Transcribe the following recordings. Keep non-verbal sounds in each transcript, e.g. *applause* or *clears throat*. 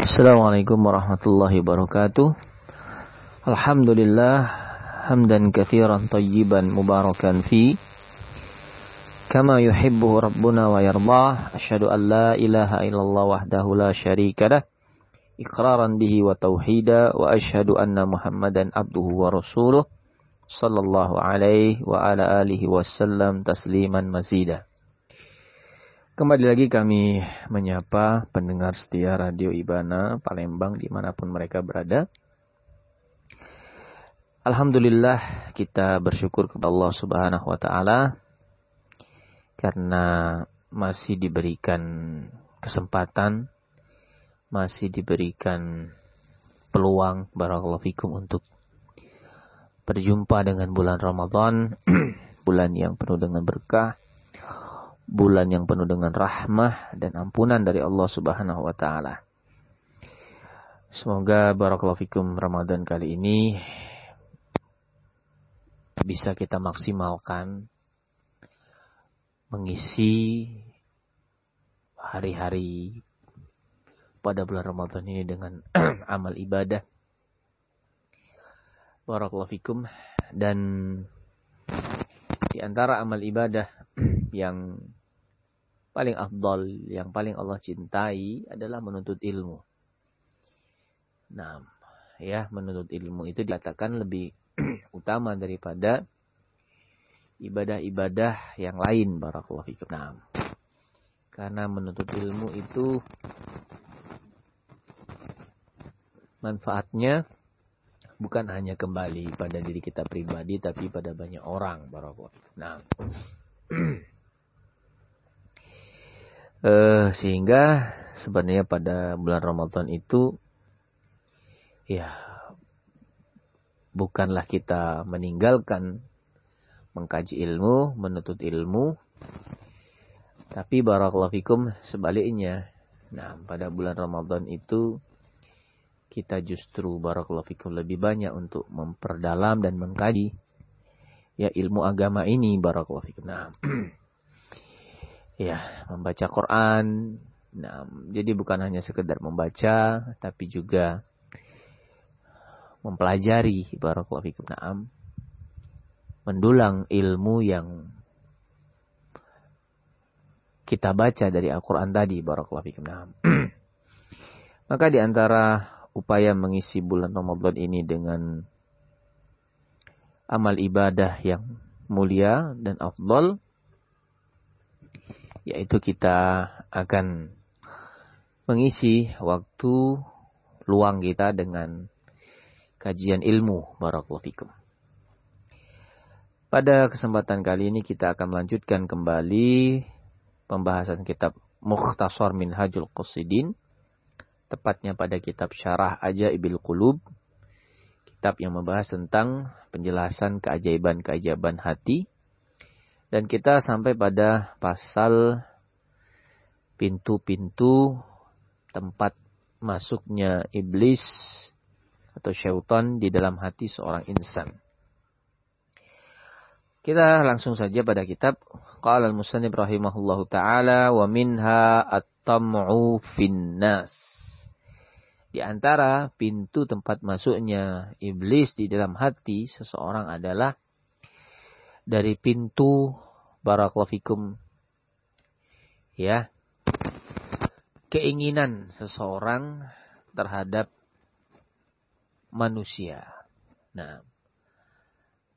Assalamualaikum warahmatullahi wabarakatuh. Alhamdulillah hamdan katsiran tayyiban mubarakan fi kama yuhibbu rabbuna wa yardah. Asyhadu an la ilaha illallah wahdahu la syarika lah iqraran bihi wa tauhida wa asyhadu anna Muhammadan abduhu wa rasuluh sallallahu alaihi wa ala alihi wasallam tasliman mazida. Kembali lagi kami menyapa pendengar setia Radio Ibana Palembang di mana pun mereka berada. Alhamdulillah kita bersyukur kepada Allah Subhanahu Wa Taala karena masih diberikan kesempatan, masih diberikan peluang barakallahu fikum untuk berjumpa dengan bulan Ramadan, *clears throat* bulan yang penuh dengan berkah, bulan yang penuh dengan rahmah dan ampunan dari Allah Subhanahu wa taala. Semoga barakallahu fikum Ramadan kali ini bisa kita maksimalkan mengisi hari-hari pada bulan Ramadan ini dengan *clears throat* amal ibadah. Barakallahu fikum dan di antara amal ibadah *clears throat* yang paling afdal, yang paling Allah cintai adalah menuntut ilmu. Nah, ya menuntut ilmu itu dikatakan lebih *clears throat* utama daripada ibadah-ibadah yang lain barakallahu fikum. Nah, karena menuntut ilmu itu manfaatnya bukan hanya kembali pada diri kita pribadi tapi pada banyak orang barakallahu fikum. Nah, *clears throat* Uh, sehingga sebenarnya pada bulan Ramadan itu ya bukanlah kita meninggalkan mengkaji ilmu, menuntut ilmu, tapi barakallahu fikum sebaliknya. Nah, pada bulan Ramadan itu kita justru barakallahu fikum lebih banyak untuk memperdalam dan mengkaji ya ilmu agama ini barakallahu fikum. Nah, *clears throat* ya membaca Quran. Nah, jadi bukan hanya sekedar membaca, tapi juga mempelajari barakallahu fikum. Naam. Mendulang ilmu yang kita baca dari Al-Qur'an tadi barakallahu fikum. Naam. *clears throat* Maka di antara upaya mengisi bulan Ramadan ini dengan amal ibadah yang mulia dan afdal yaitu kita akan mengisi waktu luang kita dengan kajian ilmu. Barakallahu. Pada kesempatan kali ini kita akan melanjutkan kembali pembahasan kitab Mukhtasar Minhajul Qasidin tepatnya pada kitab Syarah Ajaibil Qulub. Kitab yang membahas tentang penjelasan keajaiban-keajaiban hati dan kita sampai pada pasal pintu-pintu tempat masuknya iblis atau syaitan di dalam hati seorang insan. Kita langsung saja pada kitab Qala al-Musannif rahimahullahu taala wa minha at-tam'u finnas. Di antara pintu tempat masuknya iblis di dalam hati seseorang adalah dari pintu baraklafikum ya keinginan seseorang terhadap manusia. Nah,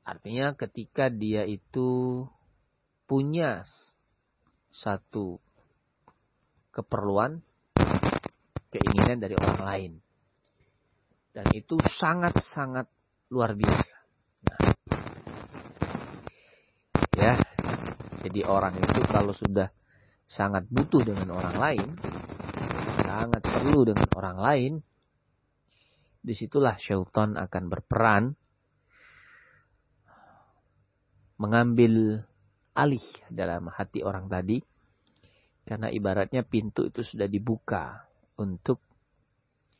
artinya ketika dia itu punya satu keperluan, keinginan dari orang lain. Dan itu sangat-sangat luar biasa. Jadi orang itu kalau sudah sangat butuh dengan orang lain, sangat perlu dengan orang lain, di situlah syaitan akan berperan mengambil alih dalam hati orang tadi karena ibaratnya pintu itu sudah dibuka untuk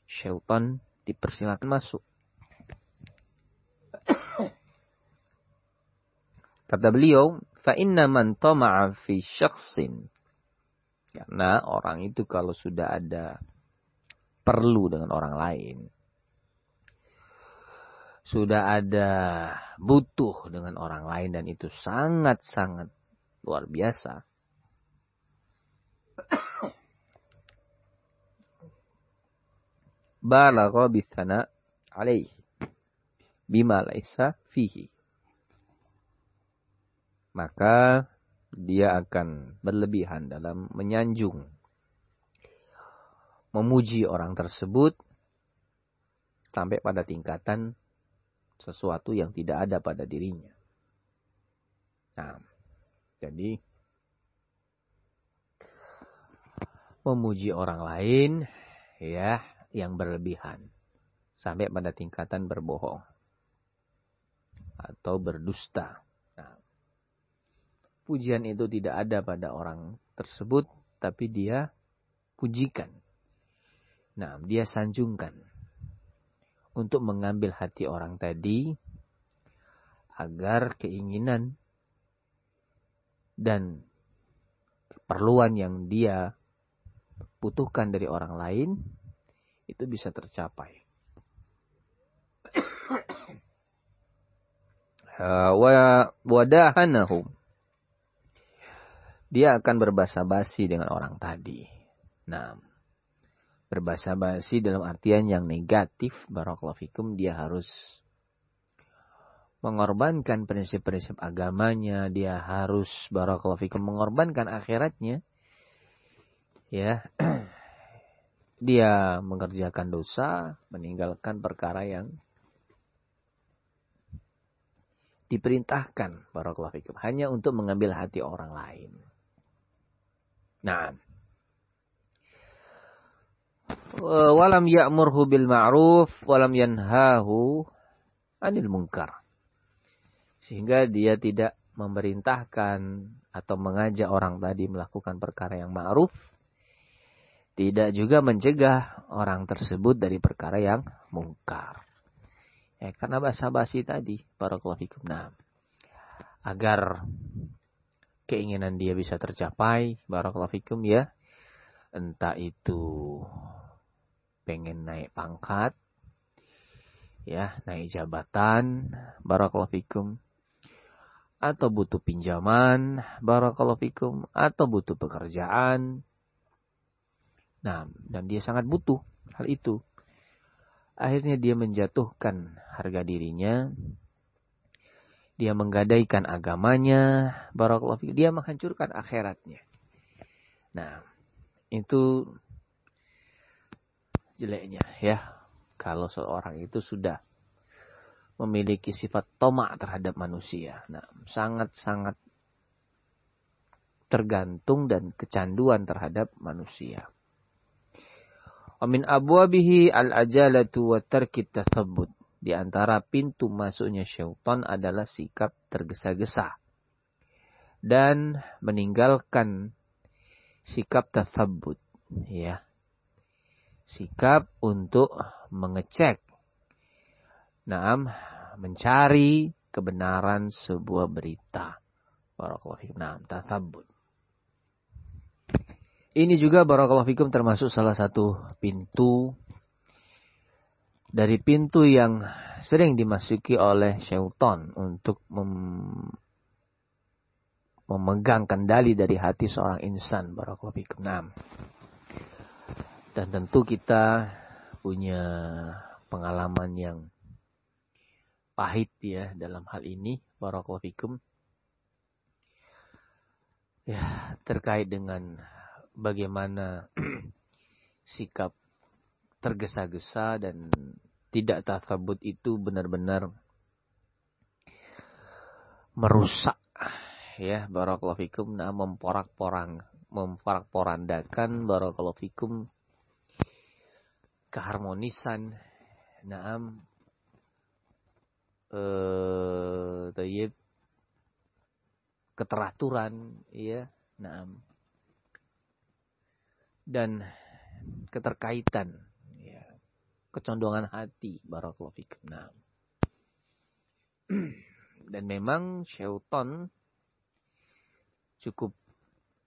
syaitan dipersilakan masuk. Kata beliau, fa inna man tama'a fi syakhsin karena orang itu kalau sudah ada perlu dengan orang lain. Sudah ada butuh dengan orang lain dan itu sangat-sangat luar biasa. Balagha bisana alaihi bima laisa fihi. Maka dia akan berlebihan dalam menyanjung memuji orang tersebut sampai pada tingkatan sesuatu yang tidak ada pada dirinya. Nah, jadi memuji orang lain ya yang berlebihan sampai pada tingkatan berbohong atau berdusta. Pujian itu tidak ada pada orang tersebut tapi dia pujikan Nah, dia sanjungkan untuk mengambil hati orang tadi agar keinginan dan keperluan yang dia butuhkan dari orang lain itu bisa tercapai. *coughs* wa wadahanahum dia akan berbahasa basi dengan orang tadi. Nah, berbahasa basi dalam artian yang negatif, barakallahu fikum, dia harus mengorbankan prinsip-prinsip agamanya, dia harus barakallahu fikum mengorbankan akhiratnya. Ya. *clears throat* dia mengerjakan dosa, meninggalkan perkara yang diperintahkan barakallahu hanya untuk mengambil hati orang lain. Nah, walam ya'murhu bil ma'ruf walam yanhahu anil munkar. Sehingga dia tidak memerintahkan atau mengajak orang tadi melakukan perkara yang ma'ruf. Tidak juga mencegah orang tersebut dari perkara yang mungkar. Ya, karena bahasa basi tadi, para. Nah, agar keinginan dia bisa tercapai, barakallahu fikum ya. Entah itu pengen naik pangkat, ya naik jabatan, barakallahu fikum, atau butuh pinjaman, barakallahu fikum, atau butuh pekerjaan. Nah, dan dia sangat butuh hal itu. Akhirnya dia menjatuhkan harga dirinya, dia menggadaikan agamanya, barakallahu dia menghancurkan akhiratnya. Nah, itu jeleknya ya. Kalau seorang itu sudah memiliki sifat tomak terhadap manusia. Nah, sangat-sangat tergantung dan kecanduan terhadap manusia. Amin abwabihi al-ajalatu wa tarkit tathabbut. Di antara pintu masuknya syaitan adalah sikap tergesa-gesa. Dan meninggalkan sikap tathabbut. Ya, sikap untuk mengecek. Naam, mencari kebenaran sebuah berita. Barakallahu fikum. Naam. Ini juga barakallahu fikum termasuk salah satu pintu dari pintu yang sering dimasuki oleh syaitan untuk mem memegang kendali dari hati seorang insan barakallahu fikum. Dan tentu kita punya pengalaman yang pahit ya dalam hal ini. Barakallahu fikum. Ya, terkait dengan bagaimana *clears throat* sikap tergesa-gesa dan tidak tasabut itu benar-benar merusak ya barakallahu fikum. Nah memporak-porang memporak-porandakan barakallahu fikum keharmonisan. Naam. Eh tayyib. Keteraturan ya naam. Dan keterkaitan kecondongan hati barakallahu fikum naam dan memang syaitan cukup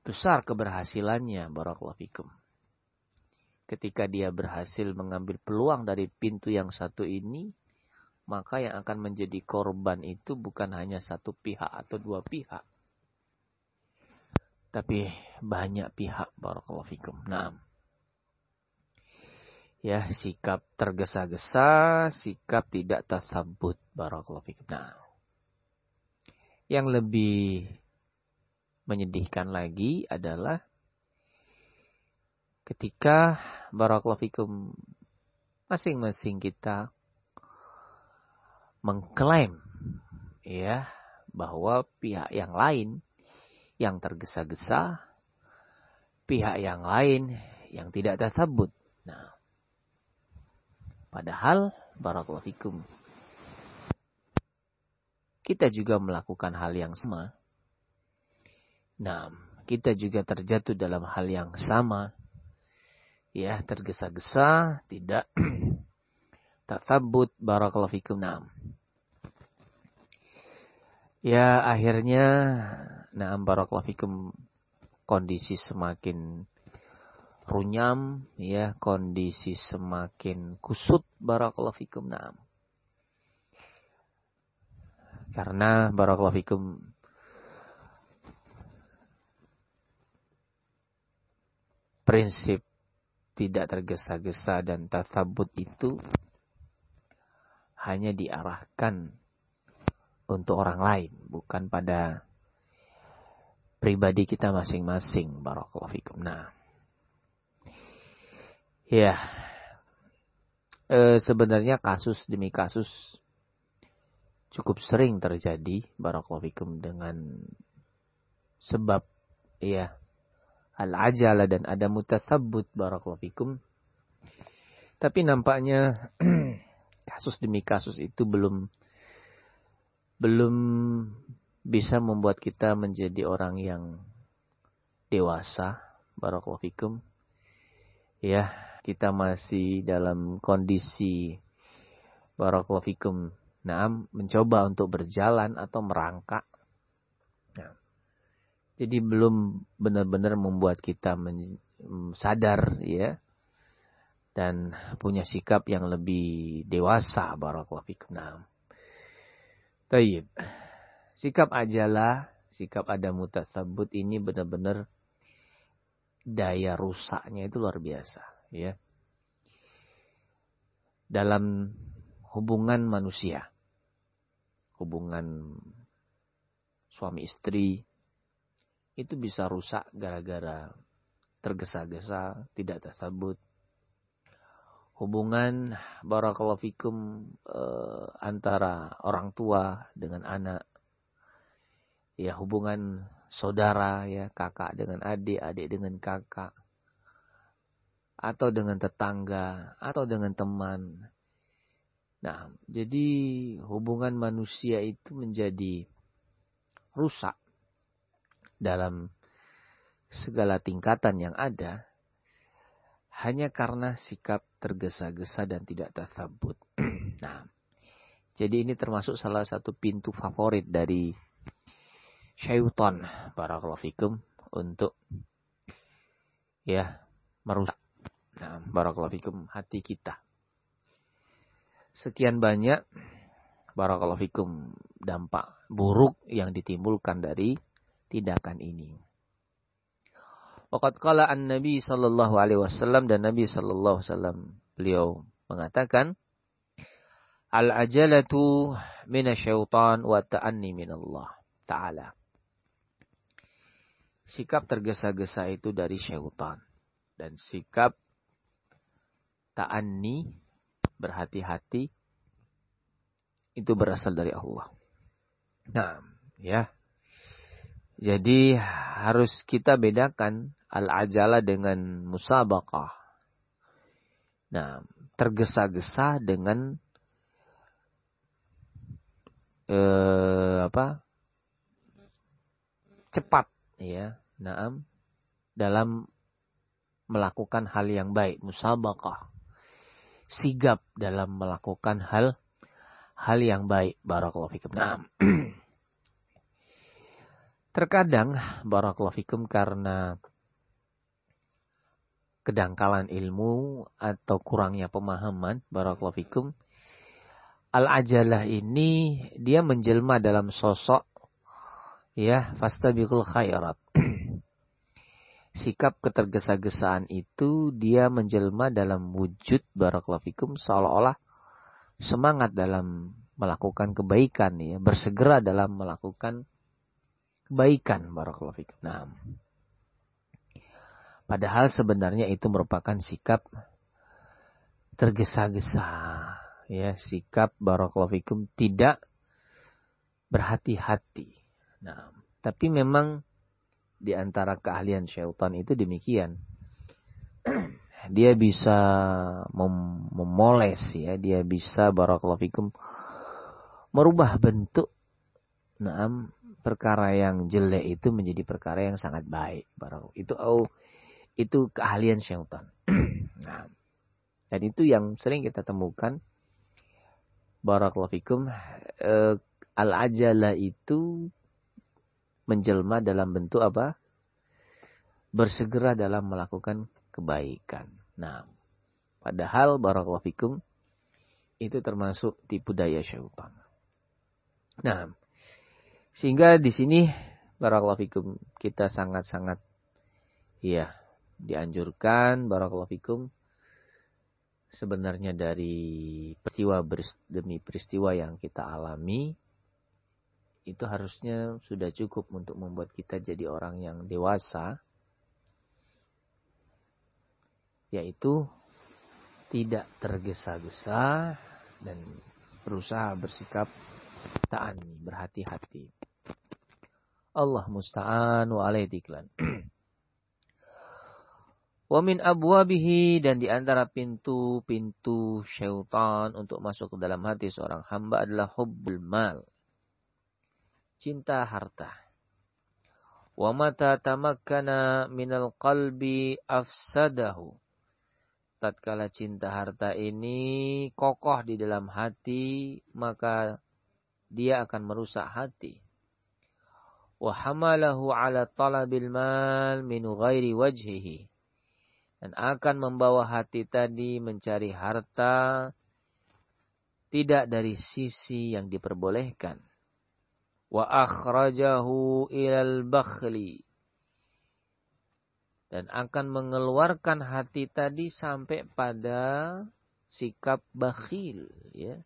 besar keberhasilannya barakallahu fikum ketika dia berhasil mengambil peluang dari pintu yang satu ini, maka yang akan menjadi korban itu bukan hanya satu pihak atau dua pihak. Tapi banyak pihak, barakallahu fikum. Nah, ya sikap tergesa-gesa, sikap tidak tersebut, barakallahu. Nah, yang lebih menyedihkan lagi adalah ketika barakallahu masing-masing kita mengklaim ya bahwa pihak yang lain yang tergesa-gesa, pihak yang lain yang tidak tersebut. Nah, padahal barakallahu fikum kita juga melakukan hal yang sama. Nah, kita juga terjatuh dalam hal yang sama. Ya, tergesa-gesa, tidak *clears throat* tersebut barakallahu fikum. Nah, Ya akhirnya Nah barakallahu fikum kondisi semakin runyam ya kondisi semakin kusut barakallahu fikum nah karena barakallahu fikum prinsip tidak tergesa-gesa dan tasabut itu hanya diarahkan untuk orang lain, bukan pada pribadi kita masing-masing. Barakallahu fikum. Nah, ya, e, sebenarnya kasus demi kasus cukup sering terjadi. Barakallahu fikum dengan sebab ya al-ajala dan ada mutasabbut barakallahu fikum. Tapi nampaknya *clears throat* kasus demi kasus itu belum belum bisa membuat kita menjadi orang yang dewasa. Barakallahu fikum. Ya, kita masih dalam kondisi barakallahu fikum. Nah, mencoba untuk berjalan atau merangkak. Nah, jadi belum benar-benar membuat kita sadar ya dan punya sikap yang lebih dewasa barakallahu. Nah, Tayyib. Sikap ajalah, sikap ada mutasabut ini benar-benar daya rusaknya itu luar biasa, ya. Dalam hubungan manusia. Hubungan suami istri itu bisa rusak gara-gara tergesa-gesa, tidak tersebut, hubungan barakallahu fikum uh, antara orang tua dengan anak ya hubungan saudara ya kakak dengan adik adik dengan kakak atau dengan tetangga atau dengan teman nah jadi hubungan manusia itu menjadi rusak dalam segala tingkatan yang ada hanya karena sikap tergesa-gesa dan tidak tersabut. *clears throat* nah, jadi ini termasuk salah satu pintu favorit dari syaitan para fikum untuk ya merusak nah, barakallahu fikum hati kita. Sekian banyak barakallahu fikum dampak buruk yang ditimbulkan dari tindakan ini. Waqad qala an-nabi sallallahu alaihi wasallam dan Nabi sallallahu alaihi wasallam beliau mengatakan Al-ajalatu minasyaitan wa ta'anni minallah ta'ala. Sikap tergesa-gesa itu dari syaitan. Dan sikap ta'anni, berhati-hati, itu berasal dari Allah. Nah, ya. Jadi harus kita bedakan al-ajala dengan musabaqah. Nah, tergesa-gesa dengan eh, apa? cepat ya, naam dalam melakukan hal yang baik, musabaqah. Sigap dalam melakukan hal hal yang baik. Barakallahu fikum. Naam. *clears throat* Terkadang barakallahu fikum karena kedangkalan ilmu atau kurangnya pemahaman barakallahu fikum al-ajalah ini dia menjelma dalam sosok ya fastabiqul khairat sikap ketergesa-gesaan itu dia menjelma dalam wujud barakallahu fikum seolah-olah semangat dalam melakukan kebaikan ya bersegera dalam melakukan kebaikan barakallahu fikum nah Padahal sebenarnya itu merupakan sikap tergesa-gesa. Ya, sikap barakallahu fikum tidak berhati-hati. Nah, tapi memang di antara keahlian syaitan itu demikian. Dia bisa mem memoles ya, dia bisa barakallahu merubah bentuk Nah, perkara yang jelek itu menjadi perkara yang sangat baik. Barakallahu. Itu oh, itu keahlian syaitan. *clears throat* nah, dan itu yang sering kita temukan. Barakallahu. Eh, Al-ajalah itu menjelma dalam bentuk apa? Bersegera dalam melakukan kebaikan. Nah, padahal barakallahu fikum itu termasuk tipu daya syaitan. Nah, sehingga di sini barakallahu fikum kita sangat-sangat ya dianjurkan barakallahu fikum sebenarnya dari peristiwa demi peristiwa yang kita alami itu harusnya sudah cukup untuk membuat kita jadi orang yang dewasa yaitu tidak tergesa-gesa dan berusaha bersikap ta'ani, berhati-hati. Allah musta'an wa alaidiklan. *clears throat* Wa min abwabihi dan di antara pintu-pintu syaitan untuk masuk ke dalam hati seorang hamba adalah hubbul mal. Cinta harta. Wa mata tamakkana minal qalbi afsadahu. Tatkala cinta harta ini kokoh di dalam hati, maka dia akan merusak hati. Wa hamalahu ala talabil mal min ghairi wajhihi dan akan membawa hati tadi mencari harta tidak dari sisi yang diperbolehkan. Wa ilal bakhli. Dan akan mengeluarkan hati tadi sampai pada sikap bakhil. Ya.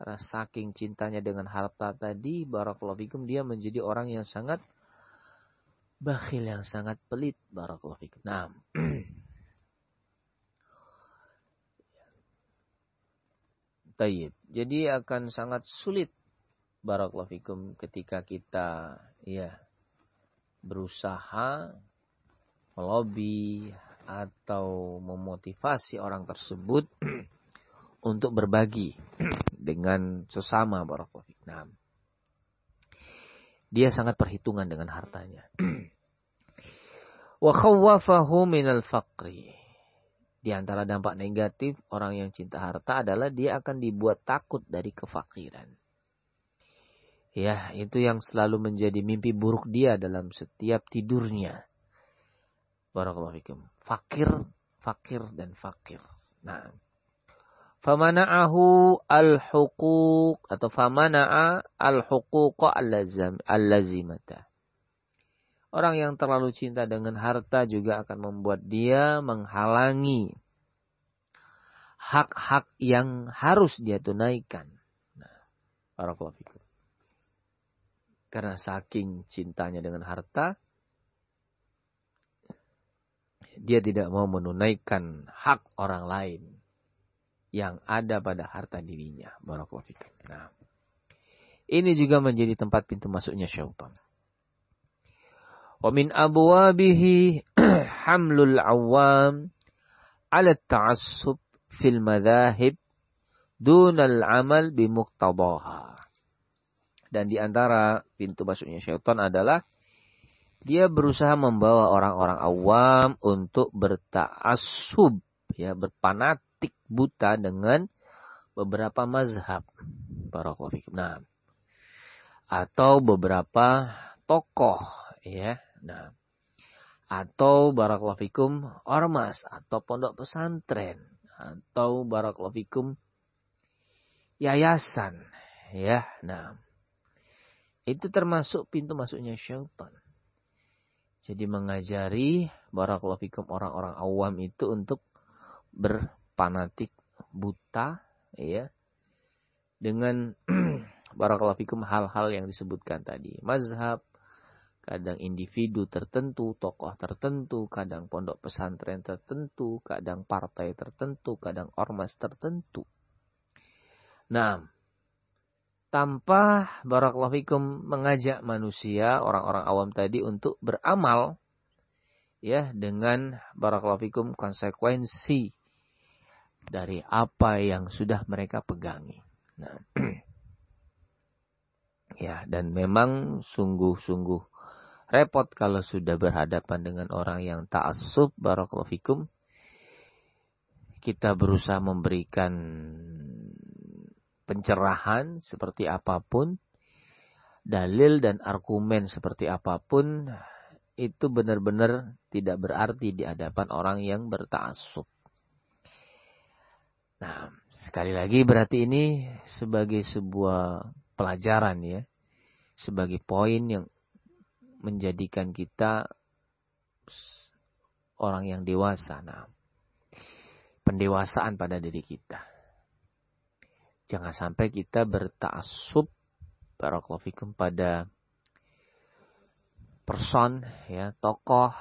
Karena saking cintanya dengan harta tadi, barakallahu dia menjadi orang yang sangat bakhil yang sangat pelit barakallahu fikum. Nah. *clears throat* Tayyib. Jadi akan sangat sulit barakallahu fikum ketika kita ya berusaha melobi atau memotivasi orang tersebut *clears throat* untuk berbagi *clears throat* dengan sesama barakallahu fikum. Dia sangat perhitungan dengan hartanya. *clears throat* Wa khawwafahu minal faqri. Di antara dampak negatif orang yang cinta harta adalah dia akan dibuat takut dari kefakiran. Ya, itu yang selalu menjadi mimpi buruk dia dalam setiap tidurnya. Barakallahu fikum. Fakir, fakir dan fakir. Nah, famana'ahu al-huquq atau famana'a al-huquqa al-lazimata. Orang yang terlalu cinta dengan harta juga akan membuat dia menghalangi hak-hak yang harus dia tunaikan. Nah, barakallahu fikum. Karena saking cintanya dengan harta, dia tidak mau menunaikan hak orang lain yang ada pada harta dirinya. Nah, ini juga menjadi tempat pintu masuknya syaitan. Wa min abwabihi *clears throat* hamlul awam ala ta'assub fil madhahib dunal amal bimuqtadaha. Dan di antara pintu masuknya syaitan adalah dia berusaha membawa orang-orang awam untuk berta'assub, ya, berpanatik buta dengan beberapa mazhab. Barakallahu Nah, atau beberapa tokoh, ya, Nah, atau barakallahu fikum ormas atau pondok pesantren atau barakallahu fikum yayasan ya. Nah itu termasuk pintu masuknya syaitan jadi mengajari barakallahu fikum orang-orang awam itu untuk berpanatik buta ya dengan *clears throat* barakallahu fikum hal-hal yang disebutkan tadi mazhab kadang individu tertentu, tokoh tertentu, kadang pondok pesantren tertentu, kadang partai tertentu, kadang ormas tertentu. Nah, tanpa barakallahu mengajak manusia, orang-orang awam tadi untuk beramal ya dengan barakallahu konsekuensi dari apa yang sudah mereka pegangi. Nah, *clears throat* ya dan memang sungguh-sungguh repot kalau sudah berhadapan dengan orang yang ta'assub barakallahu fikum kita berusaha memberikan pencerahan seperti apa pun dalil dan argumen seperti apa pun itu benar-benar tidak berarti di hadapan orang yang berta'assub. Nah, sekali lagi berarti ini sebagai sebuah pelajaran ya. Sebagai poin yang menjadikan kita orang yang dewasa. Nah, pendewasaan pada diri kita. Jangan sampai kita bertaksub barakallahu pada person ya, tokoh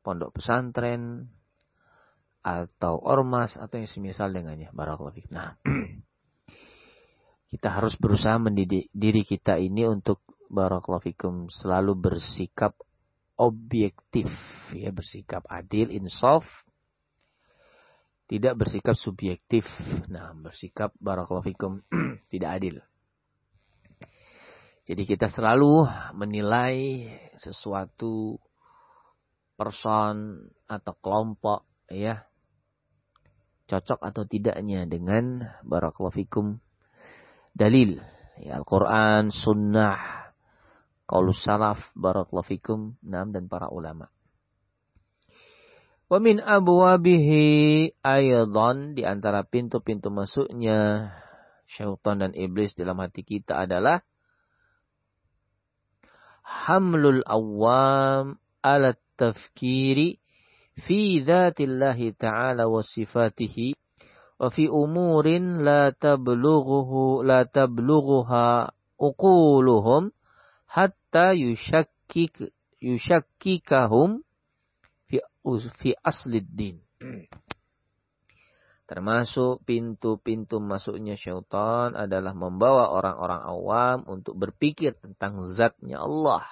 pondok pesantren atau ormas atau yang semisal dengannya barakallahu Nah, *clears throat* kita harus berusaha mendidik diri kita ini untuk barakallahu fikum selalu bersikap objektif ya bersikap adil insaf tidak bersikap subjektif. Nah bersikap barakallahu *clears throat* tidak adil. Jadi kita selalu menilai sesuatu person atau kelompok ya cocok atau tidaknya dengan barakallahu dalil. Ya Al-Qur'an, sunnah Qaulus salaf barakallahu nam dan para ulama. Wa min abwabihi aydan di antara pintu-pintu masuknya syaitan dan iblis dalam hati kita adalah hamlul awam ala tafkiri fi dzatillahi ta'ala wa sifatihi wa fi umurin la tablughuhu la tablughuha uquluhum hatta yushakkik yushakkikahum fi fi aslid din. *clears throat* Termasuk pintu-pintu masuknya syaitan adalah membawa orang-orang awam untuk berpikir tentang zatnya Allah.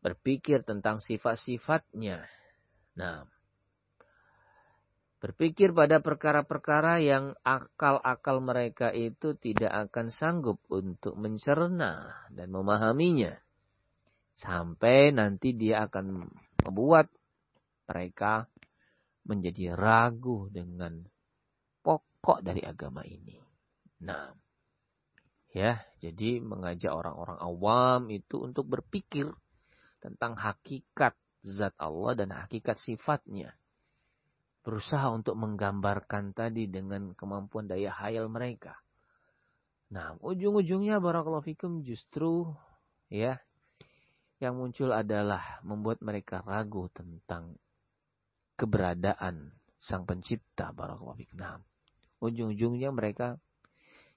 Berpikir tentang sifat-sifatnya. Nah, berpikir pada perkara-perkara yang akal-akal mereka itu tidak akan sanggup untuk mencerna dan memahaminya. Sampai nanti dia akan membuat mereka menjadi ragu dengan pokok dari agama ini. Nah, ya, jadi mengajak orang-orang awam itu untuk berpikir tentang hakikat zat Allah dan hakikat sifatnya berusaha untuk menggambarkan tadi dengan kemampuan daya hayal mereka. Nah, ujung-ujungnya barakallahu fikum justru ya yang muncul adalah membuat mereka ragu tentang keberadaan sang pencipta barakallahu fikum. Nah, ujung-ujungnya mereka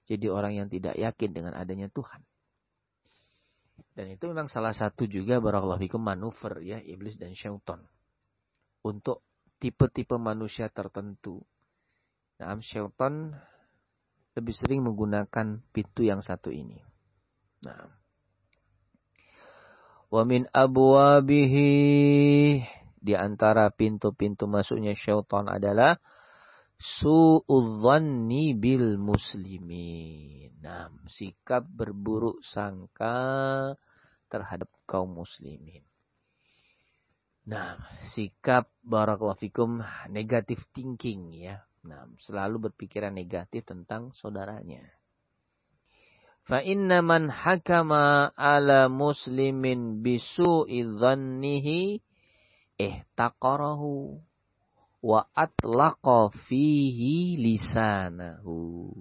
jadi orang yang tidak yakin dengan adanya Tuhan. Dan itu memang salah satu juga barakallahu fikum manuver ya iblis dan syaitan untuk tipe-tipe manusia tertentu. Nah, syaitan lebih sering menggunakan pintu yang satu ini. Nah. Wa min abwabihi di antara pintu-pintu masuknya syaitan adalah su'udzanni bil muslimin. Nah, sikap berburuk sangka terhadap kaum muslimin. Nah, sikap barakallahu fikum negatif thinking ya. Nah, selalu berpikiran negatif tentang saudaranya. Fa inna man hakama ala muslimin bisu'i dhannihi ihtaqarahu wa atlaqa fihi lisanahu.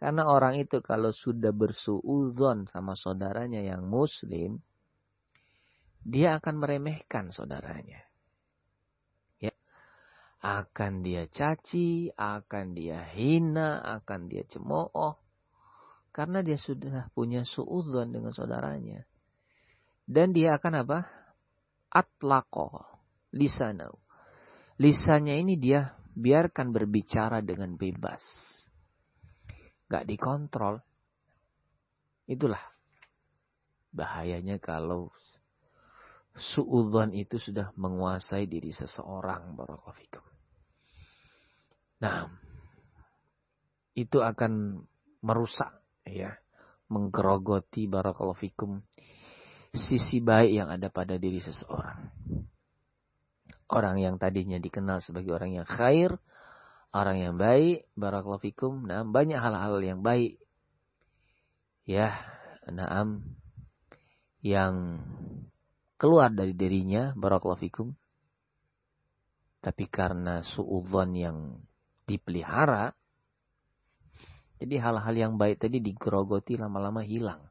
Karena orang itu kalau sudah bersuudzon sama saudaranya yang muslim, dia akan meremehkan saudaranya. Ya. Akan dia caci, akan dia hina, akan dia cemooh karena dia sudah punya suudzon dengan saudaranya. Dan dia akan apa? Atlaqo. Lisanau. Lisannya ini dia biarkan berbicara dengan bebas. Gak dikontrol. Itulah bahayanya kalau suudzon itu sudah menguasai diri seseorang. Barakallahu Nah, itu akan merusak ya menggerogoti barakallahu fikum sisi baik yang ada pada diri seseorang. Orang yang tadinya dikenal sebagai orang yang khair, orang yang baik, barakallahu fikum, nah banyak hal-hal yang baik. Ya, naam yang keluar dari dirinya, barakallahu fikum. Tapi karena suudzon yang dipelihara, jadi hal-hal yang baik tadi digerogoti lama-lama hilang.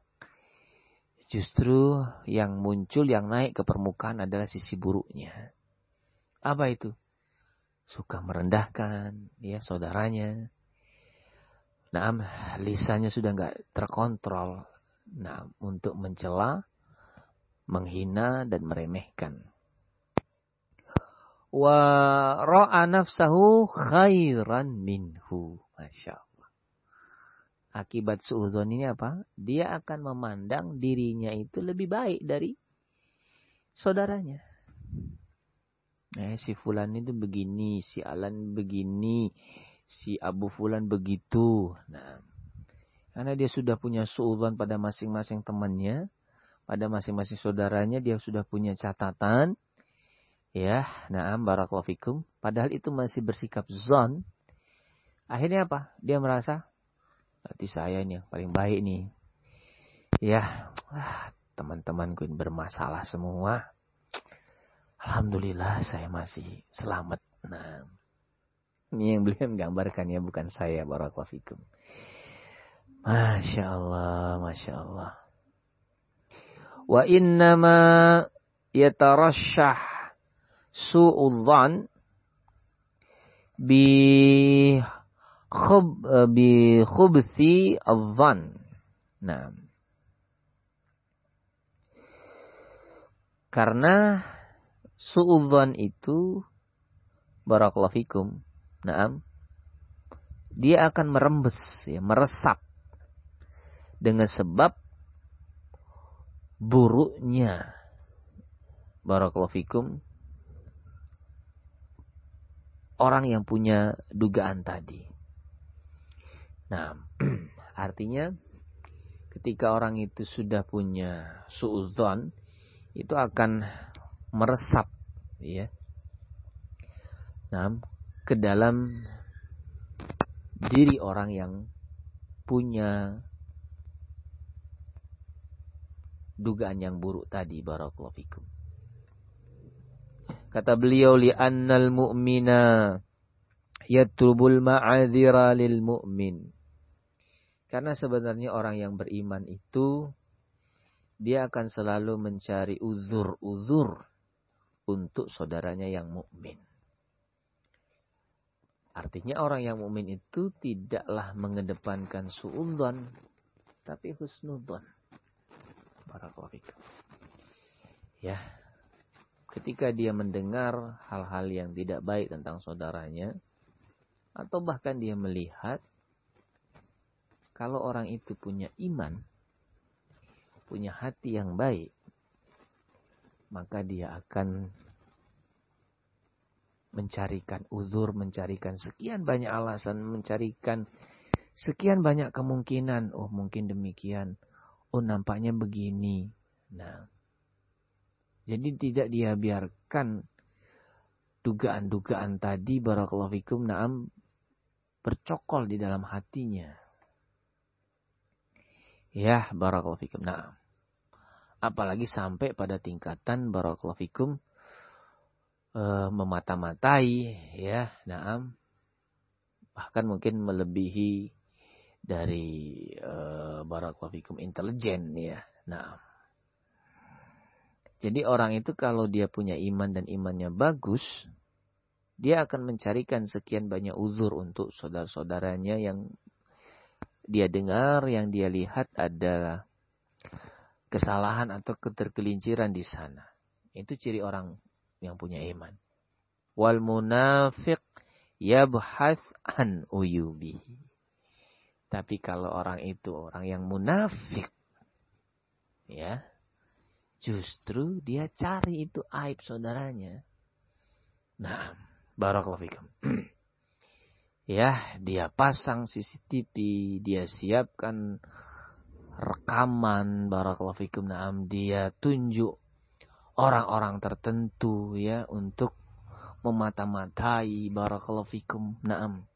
Justru yang muncul, yang naik ke permukaan adalah sisi buruknya. Apa itu? Suka merendahkan ya saudaranya. Nah, lisannya sudah nggak terkontrol. Nah, untuk mencela, menghina dan meremehkan. Wa ra'a nafsahu khairan minhu. Masya Allah. Akibat suuzon ini apa? Dia akan memandang dirinya itu lebih baik dari saudaranya. Eh, si Fulan itu begini, si Alan begini, si Abu Fulan begitu. Nah, karena dia sudah punya suuzon pada masing-masing temannya, pada masing-masing saudaranya, dia sudah punya catatan. Ya, naam barakallahu. Padahal itu masih bersikap zon. Akhirnya apa? Dia merasa, Berarti saya ini yang paling baik nih. Ya, ah, teman-temanku bermasalah semua. Alhamdulillah saya masih selamat. Nah, ini yang beliau gambarkan ya, bukan saya. Barakallahu fikum. Masya Allah, Masya Allah. Wa innama yatarashah su'udhan bi khub bi khubsi adzan. Nah. Karena suudzon itu barakallahu fikum. Naam. Dia akan merembes ya, meresap dengan sebab buruknya barakallahu fikum orang yang punya dugaan tadi. Nah, *clears throat* artinya ketika orang itu sudah punya suuzon, itu akan meresap ya. Nah, ke dalam diri orang yang punya dugaan yang buruk tadi barakallahu fikum. Kata beliau li annal mu'mina yatrubul ma'adzira lil mu'min. Karena sebenarnya orang yang beriman itu dia akan selalu mencari uzur-uzur untuk saudaranya yang mukmin. Artinya orang yang mukmin itu tidaklah mengedepankan suudzon tapi husnudzon. Barakallahu Ya. Ketika dia mendengar hal-hal yang tidak baik tentang saudaranya atau bahkan dia melihat kalau orang itu punya iman, punya hati yang baik, maka dia akan mencarikan uzur, mencarikan sekian banyak alasan, mencarikan sekian banyak kemungkinan. Oh mungkin demikian. Oh nampaknya begini. Nah, jadi tidak dia biarkan dugaan-dugaan tadi barakallahu fikum naam bercokol di dalam hatinya. Ya, barakallahu fikum. Nah, apalagi sampai pada tingkatan barakallahu fikum e, memata-matai ya, naam. Bahkan mungkin melebihi dari e, barakallahu intelijen ya. Nah, jadi orang itu kalau dia punya iman dan imannya bagus, dia akan mencarikan sekian banyak uzur untuk saudara-saudaranya yang dia dengar, yang dia lihat ada kesalahan atau ketergelinciran di sana. Itu ciri orang yang punya iman. Wal munafiq yabhas an uyubi. Tapi kalau orang itu orang yang munafik, ya, justru dia cari itu aib saudaranya. Nah, barakallahu fikum. *clears throat* ya dia pasang CCTV, dia siapkan rekaman barakallahu fikum na'am dia tunjuk orang-orang tertentu ya untuk memata-matai barakallahu fikum na'am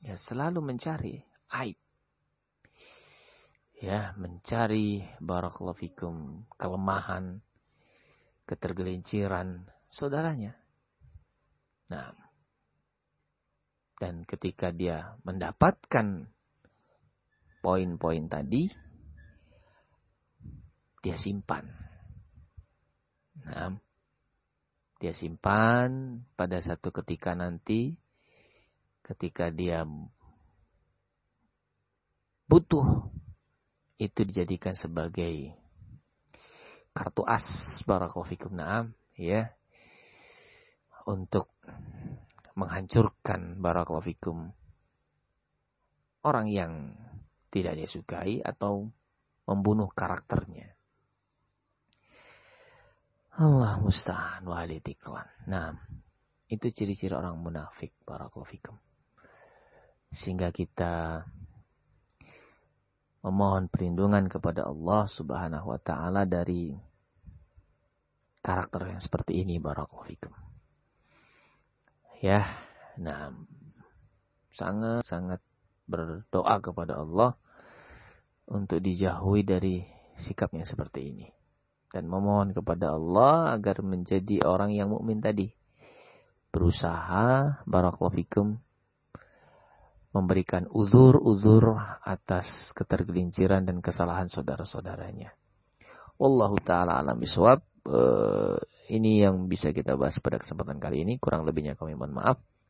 ya selalu mencari aib. Ya mencari barakallahu fikum kelemahan ketergelinciran saudaranya. Nah, dan ketika dia mendapatkan poin-poin tadi, dia simpan. Nah, dia simpan pada satu ketika nanti, ketika dia butuh, itu dijadikan sebagai kartu as barakallahu fikum na'am ya untuk menghancurkan barakallahu fikum orang yang tidak dia sukai atau membunuh karakternya. Allah musta'an wa Nah, itu ciri-ciri orang munafik barakallahu fikum. Sehingga kita memohon perlindungan kepada Allah Subhanahu wa taala dari karakter yang seperti ini barakallahu fikum. Ya, nah sangat sangat berdoa kepada Allah untuk dijauhi dari sikap yang seperti ini dan memohon kepada Allah agar menjadi orang yang mukmin tadi berusaha barakallahu memberikan uzur-uzur atas ketergelinciran dan kesalahan saudara-saudaranya. Wallahu taala alam bisawab. Uh, ini yang bisa kita bahas pada kesempatan kali ini. Kurang lebihnya kami mohon maaf.